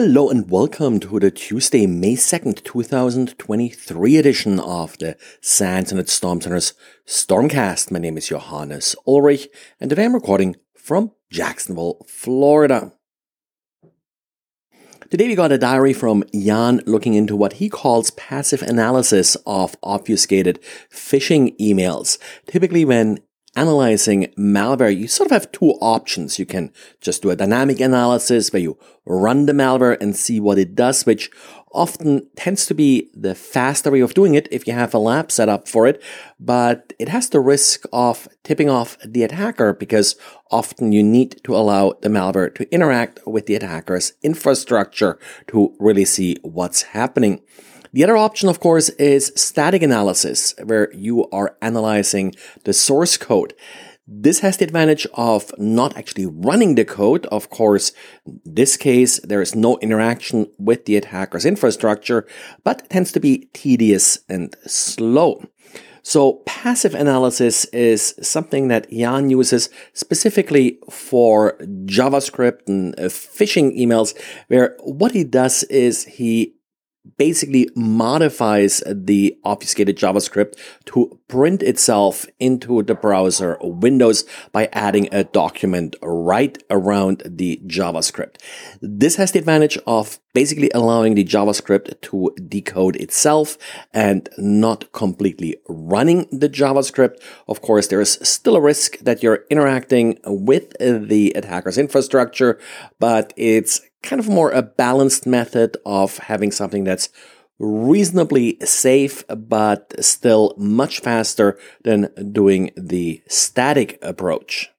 Hello and welcome to the Tuesday, May 2nd, 2023 edition of the SANS Internet Storm Center's Stormcast. My name is Johannes Ulrich and today I'm recording from Jacksonville, Florida. Today we got a diary from Jan looking into what he calls passive analysis of obfuscated phishing emails. Typically when analyzing malware, you sort of have two options. You can just do a dynamic analysis where you run the malware and see what it does, which often tends to be the faster way of doing it if you have a lab set up for it, but it has the risk of tipping off the attacker because often you need to allow the malware to interact with the attacker's infrastructure to really see what's happening. The other option, of course, is static analysis, where you are analyzing the source code. This has the advantage of not actually running the code. Of course, in this case, there is no interaction with the attacker's infrastructure, but tends to be tedious and slow. So passive analysis is something that Jan uses specifically for JavaScript and phishing emails, where what he does is he basically modifies the obfuscated JavaScript to print itself into the browser windows by adding a document.write around the JavaScript. This has the advantage of basically allowing the JavaScript to decode itself and not completely running the JavaScript. Of course, there is still a risk that you're interacting with the attacker's infrastructure, but it's kind of more a balanced method of having something that's reasonably safe, but still much faster than doing the static approach.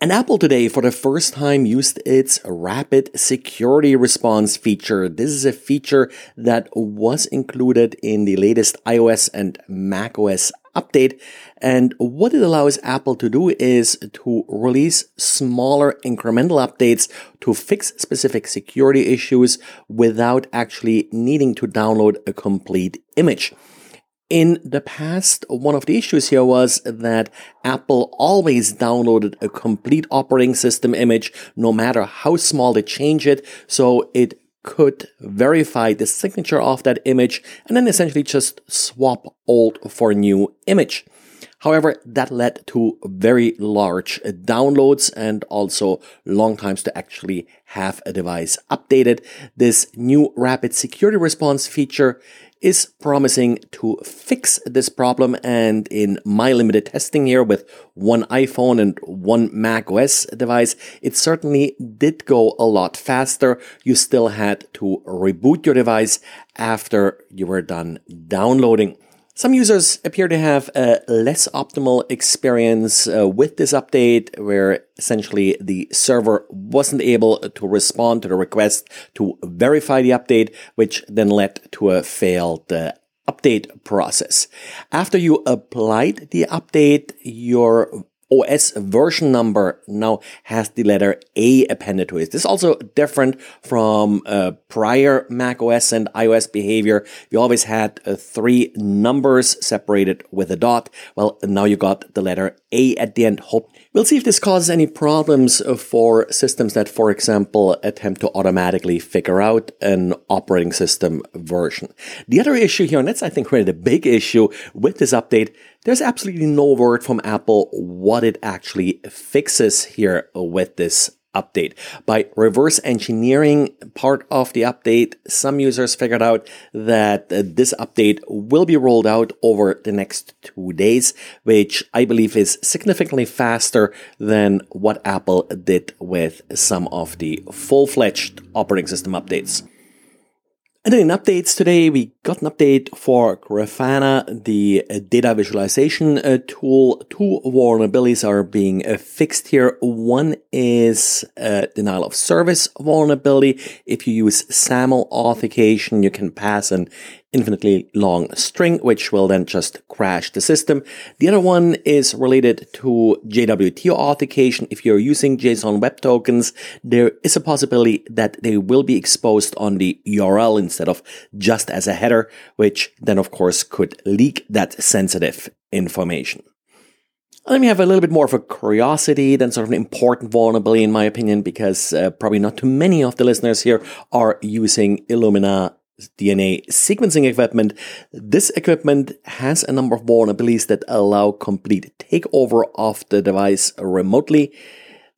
And Apple today, for the first time, used its rapid security response feature. This is a feature that was included in the latest iOS and macOS update. And what it allows Apple to do is to release smaller incremental updates to fix specific security issues without actually needing to download a complete image. In the past, one of the issues here was that Apple always downloaded a complete operating system image, no matter how small they change it. So it could verify the signature of that image and then essentially just swap old for new image. However, that led to very large downloads and also long times to actually have a device updated. This new rapid security response feature is promising to fix this problem. And in my limited testing here with one iPhone and one Mac OS device, it certainly did go a lot faster. You still had to reboot your device after you were done downloading. Some users appear to have a less optimal experience uh, with this update, where essentially the server wasn't able to respond to the request to verify the update, which then led to a failed uh, update process. After you applied the update, your OS version number now has the letter A appended to it. This is also different from uh, prior Mac OS and iOS behavior. You always had uh, three numbers separated with a dot. Well, now you got the letter A at the end. Hope we'll see if this causes any problems for systems that, for example, attempt to automatically figure out an operating system version. The other issue here, and that's I think really the big issue with this update, there's absolutely no word from Apple what it actually fixes here with this update. By reverse engineering part of the update, some users figured out that uh, this update will be rolled out over the next two days, which I believe is significantly faster than what Apple did with some of the full-fledged operating system updates. And then in updates today, we got an update for Grafana, the uh, data visualization uh, tool. Two vulnerabilities are being uh, fixed here. One is denial of service vulnerability. If you use SAML authentication, you can pass an infinitely long string, which will then just crash the system. The other one is related to JWT authentication. If you're using JSON web tokens, there is a possibility that they will be exposed on the URL instead of just as a header, which then of course could leak that sensitive information. Let me have a little bit more of a curiosity than sort of an important vulnerability, in my opinion, because uh, probably not too many of the listeners here are using Illumina DNA sequencing equipment. This equipment has a number of vulnerabilities that allow complete takeover of the device remotely.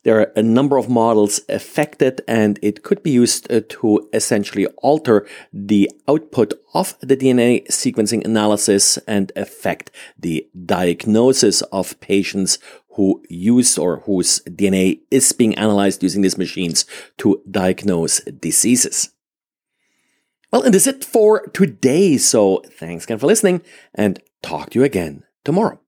There are a number of models affected, and it could be used uh, to essentially alter the output of the DNA sequencing analysis and affect the diagnosis of patients who use or whose DNA is being analyzed using these machines to diagnose diseases. Well, and that's it for today. So thanks again for listening and talk to you again tomorrow.